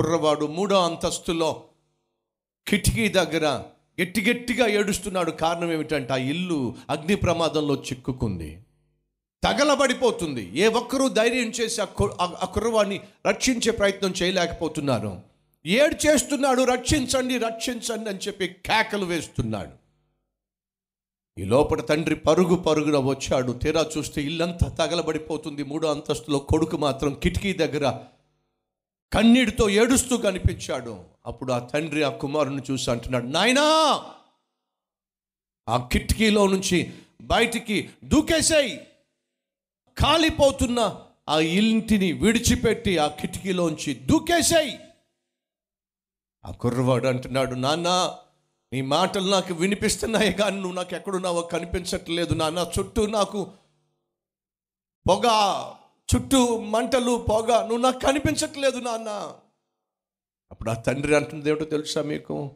కుర్రవాడు మూడో అంతస్తులో కిటికీ దగ్గర గట్టి గట్టిగా ఏడుస్తున్నాడు. కారణం ఏమిటంటే ఆ ఇల్లు అగ్ని ప్రమాదంలో చిక్కుకుంది. తగలబడిపోతుంది. ఏ ఒక్కరూ ధైర్యం చేసి ఆ కు- ఆ- కుర్రవాడిని రక్షించే ప్రయత్నం చేయలేకపోతున్నారు. ఏడు చేస్తున్నాడు రక్షించండి రక్షించండి అని చెప్పి కేకలు వేస్తున్నాడు. ఈ లోపల తండ్రి పరుగు పరుగున వచ్చాడు. తీరా చూస్తే ఇల్లంతా తగలబడిపోతుంది. మూడో అంతస్తులో కొడుకు మాత్రం కిటికీ దగ్గర కన్నీటితో ఏడుస్తూ కనిపించాడు. అప్పుడు ఆ తండ్రి ఆ కుమారుని చూసి అంటున్నాడు నాయనా ఆ కిటికీలో నుంచి బయటికి దూకేసాయి. కాలిపోతున్న ఆ ఇంటిని విడిచిపెట్టి ఆ కిటికీలోంచి దూకేశాయి ఆ కుర్రవాడు అంటున్నాడు నాన్న నీ మాటలు నాకు వినిపిస్తున్నాయి కానీ నువ్వు నాకు ఎక్కడున్నావో కనిపించట్లేదు నాన్న చుట్టూ నాకు పొగ చుట్టూ మంటలు పొగ. నువ్వు నాకు కనిపించట్లేదు నాన్న. అప్పుడు ఆ తండ్రి అంటుంది ఏమిటో తెలుసా మీకు?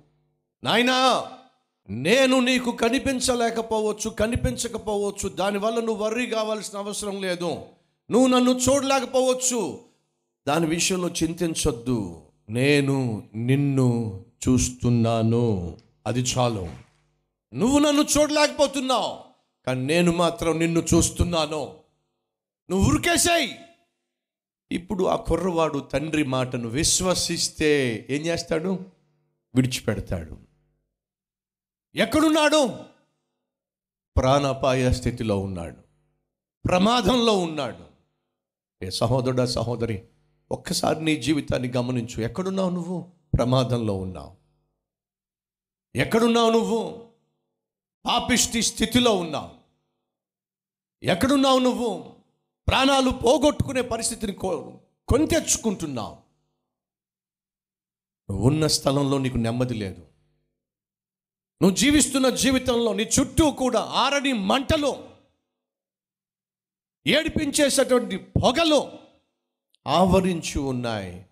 నాయనా నేను నీకు కనిపించలేకపోవచ్చు కనిపించకపోవచ్చు. దానివల్ల నువ్వు వర్రీ కావాల్సిన అవసరం లేదు. నువ్వు నన్ను చూడలేకపోవచ్చు. దాని విషయంలో చింతించొద్దు. నేను నిన్ను చూస్తున్నాను. అది చాలు. నువ్వు నన్ను చూడలేకపోతున్నావు కానీ నేను మాత్రం నిన్ను చూస్తున్నాను. నువ్వు ఉరికేసాయి. ఇప్పుడు ఆ కుర్రవాడు తండ్రి మాటను విశ్వసిస్తే ఏం చేస్తాడు? విడిచిపెడతాడు. ఎక్కడున్నాడు? ప్రాణాపాయ స్థితిలో ఉన్నాడు. ప్రమాదంలో ఉన్నాడు. ఏ సహోదరుడా సహోదరి ఒక్కసారి నీ జీవితాన్ని గమనించు. ఎక్కడున్నావు నువ్వు? ప్రమాదంలో ఉన్నావు. ఎక్కడున్నావు నువ్వు? పాపిష్టి స్థితిలో ఉన్నావు. ఎక్కడున్నావు నువ్వు? ప్రాణాలు పోగొట్టుకునే పరిస్థితిని కొ కొని తెచ్చుకుంటున్నావు. నువ్వు ఉన్న స్థలంలో నీకు నెమ్మది లేదు. నువ్వు జీవిస్తున్న జీవితంలో నీ చుట్టూ కూడా ఆరని మంటలో ఏడిపించేసేటువంటి పొగలో ఆవరించి ఉన్నాయి.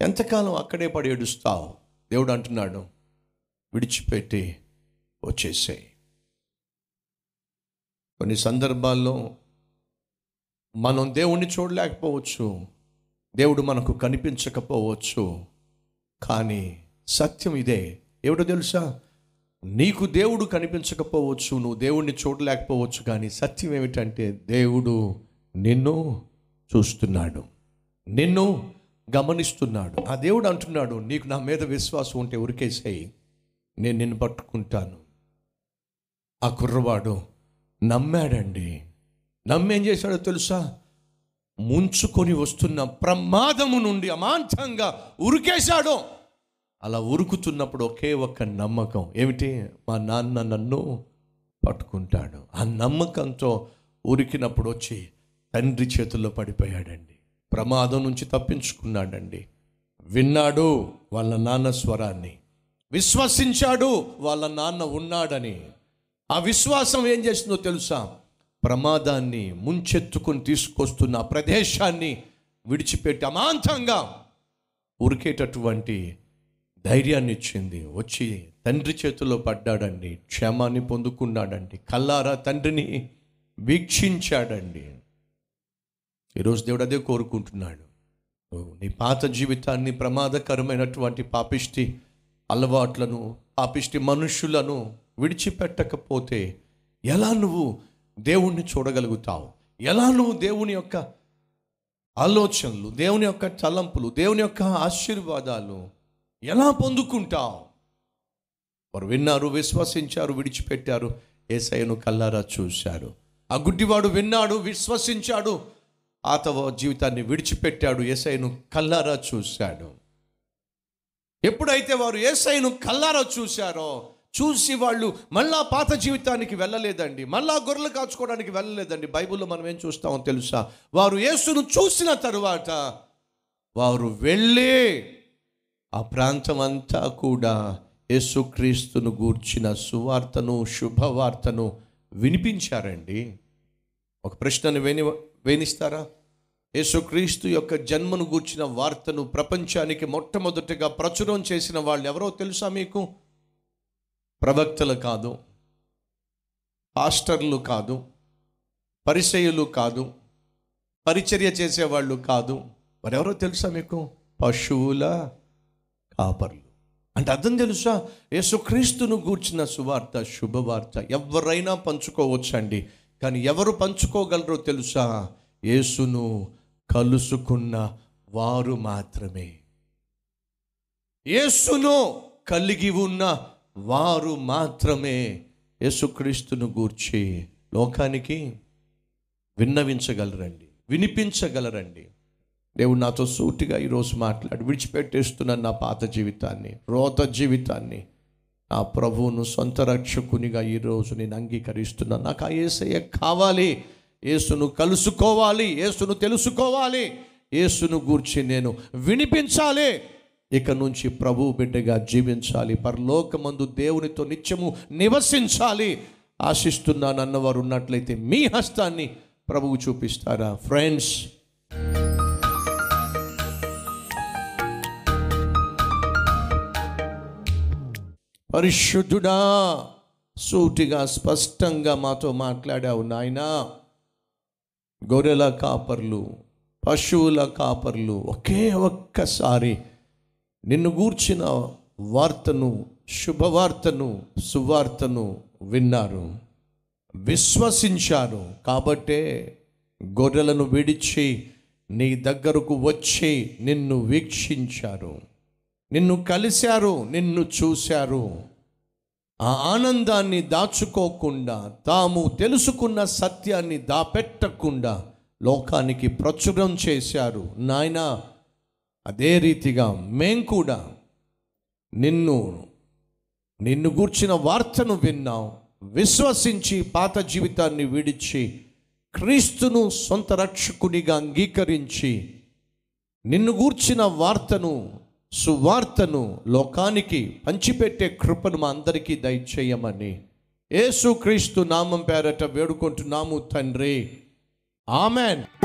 ఎంతకాలం అక్కడే పడి ఏడుస్తావు? దేవుడు అంటున్నాడు విడిచిపెట్టి వచ్చేసాయి. కొన్ని సందర్భాల్లో మనం దేవుణ్ణి చూడలేకపోవచ్చు. దేవుడు మనకు కనిపించకపోవచ్చు. కానీ సత్యం ఇదే. ఏమిటో తెలుసా? నీకు దేవుడు కనిపించకపోవచ్చు నువ్వు దేవుణ్ణి చూడలేకపోవచ్చు కానీ సత్యం ఏమిటంటే దేవుడు నిన్ను చూస్తున్నాడు. నిన్ను గమనిస్తున్నాడు. ఆ దేవుడు అంటున్నాడు నీకు నా మీద విశ్వాసం ఉంటే ఉరికేసేయి నేను నిన్ను పట్టుకుంటాను. ఆ కుర్రవాడు నమ్మాడండి. నమ్మేం చేశాడో తెలుసా? ముంచుకొని వస్తున్న ప్రమాదము నుండి అమాంతంగా ఉరికేశాడు. అలా ఉరుకుతున్నప్పుడు ఒకే ఒక్క నమ్మకం. ఏమిటి? మా నాన్న నన్ను పట్టుకుంటాడు. ఆ నమ్మకంతో ఉరికినప్పుడు వచ్చి తండ్రి చేతుల్లో పడిపోయాడండి. ప్రమాదం నుంచి తప్పించుకున్నాడండి. విన్నాడు వాళ్ళ నాన్న స్వరాన్ని. విశ్వసించాడు వాళ్ళ నాన్న ఉన్నాడని. ఆ విశ్వాసం ఏం చేసిందో తెలుసా? ప్రమాదాన్ని ముంచెత్తుకొని తీసుకొస్తున్న ప్రదేశాన్ని విడిచిపెట్టి అమాంతంగా ఉరికేటటువంటి ధైర్యాన్ని ఇచ్చింది. వచ్చి తండ్రి చేతిలో పడ్డాడండి క్షేమాన్ని పొందుకున్నాడండి కల్లారా తండ్రిని వీక్షించాడండి. ఈరోజు దేవుడు అదే కోరుకుంటున్నాడు. నీ పాత జీవితాన్ని ప్రమాదకరమైనటువంటి పాపిష్టి అలవాట్లను పాపిష్టి మనుషులను విడిచిపెట్టకపోతే ఎలా నువ్వు దేవుణ్ణి చూడగలుగుతావు. ఎలా నువ్వు దేవుని యొక్క ఆలోచనలు దేవుని యొక్క తలంపులు దేవుని యొక్క ఆశీర్వాదాలు ఎలా పొందుకుంటావు? వారు విన్నారు విశ్వసించారు విడిచిపెట్టారు. ఏసయ్యను కల్లారా చూశారు. ఆ గుడ్డివాడు విన్నాడు విశ్వసించాడు. ఆతవ జీవితాన్ని విడిచిపెట్టాడు ఏసైను కల్లారా చూశాడు. ఎప్పుడైతే వారు ఏసైను కల్లారా చూశారో చూసి వాళ్ళు మళ్ళా పాత జీవితానికి వెళ్ళలేదండి మళ్ళా గొర్రెలు కాచుకోవడానికి వెళ్ళలేదండి. బైబిల్లో మనం ఏం చూస్తామో తెలుసా? వారు యేసును చూసిన తరువాత వారు వెళ్ళి ఆ ప్రాంతం అంతా కూడా యేసుక్రీస్తును గూర్చిన సువార్తను శుభవార్తను వినిపించారండి. ఒక ప్రశ్నను వేణి వేణిస్తారా? యేసుక్రీస్తు యొక్క జన్మను గూర్చిన వార్తను ప్రపంచానికి మొట్టమొదటిగా ప్రచురం చేసిన వాళ్ళు ఎవరో తెలుసా మీకు? ప్రవక్తలు కాదు పాస్టర్లు కాదు పరిచయులు కాదు పరిచర్య చేసేవాళ్ళు కాదు. మరెవరో తెలుసా మీకు? పశువుల కాపర్లు. అంటే అర్థం తెలుసా? యేసుక్రీస్తును గూర్చిన సువార్త శుభవార్త ఎవరైనా పంచుకోవచ్చండి. కానీ ఎవరు పంచుకోగలరో తెలుసా? యేసును కలుసుకున్న వారు మాత్రమే. యేసును కలిగి ఉన్న వారు మాత్రమే యేసుక్రీస్తును గూర్చి లోకానికి విన్నవించగలరండి వినిపించగలరండి. దేవుడు నాతో సూటిగా ఈరోజు మాట్లాడి విడిచిపెట్టేస్తున్నాను నా పాత జీవితాన్ని రోత జీవితాన్ని నా ప్రభువును సొంత రక్షకునిగా ఈరోజు నేను అంగీకరిస్తున్నాను నాకు ఆ ఏసయ్య కావాలి యేసును కలుసుకోవాలి యేసును తెలుసుకోవాలి యేసును గూర్చి నేను వినిపించాలి. ఇక నుంచి ప్రభు బిడ్డగా జీవించాలి. పరలోకమందు దేవునితో నిత్యము నివసించాలి. ఆశిస్తున్నాను అన్నవారు ఉన్నట్లయితే మీ హస్తాన్ని ప్రభువు చూపిస్తారా? ఫ్రెండ్స్ పరిశుద్ధుడా సూటిగా స్పష్టంగా మాతో మాట్లాడావు నాయనా. గొర్రెల కాపర్లు పశువుల కాపర్లు ఒకే ఒక్కసారి నిన్ను గూర్చిన వార్తను శుభవార్తను సువార్తను విన్నారు. విశ్వసించారు. కాబట్టే గొర్రెలను విడిచి నీ దగ్గరకు వచ్చి నిన్ను వీక్షించారు. నిన్ను కలిశారు నిన్ను చూశారు. ఆ ఆనందాన్ని దాచుకోకుండా తాము తెలుసుకున్న సత్యాన్ని దాపెట్టకుండా లోకానికి ప్రచురం చేశారు. నాయనా అదే రీతిగా మేం కూడా నిన్ను నిన్ను గూర్చిన వార్తను విన్నాం. విశ్వసించి పాత జీవితాన్ని విడిచి క్రీస్తును సొంత రక్షకునిగా అంగీకరించి నిన్ను గూర్చిన వార్తను సువార్తను లోకానికి పంచిపెట్టే కృపను మా అందరికీ దయచేయమని యేసుక్రీస్తు నామం పేరట వేడుకుంటున్నాము తండ్రి. ఆమెన్.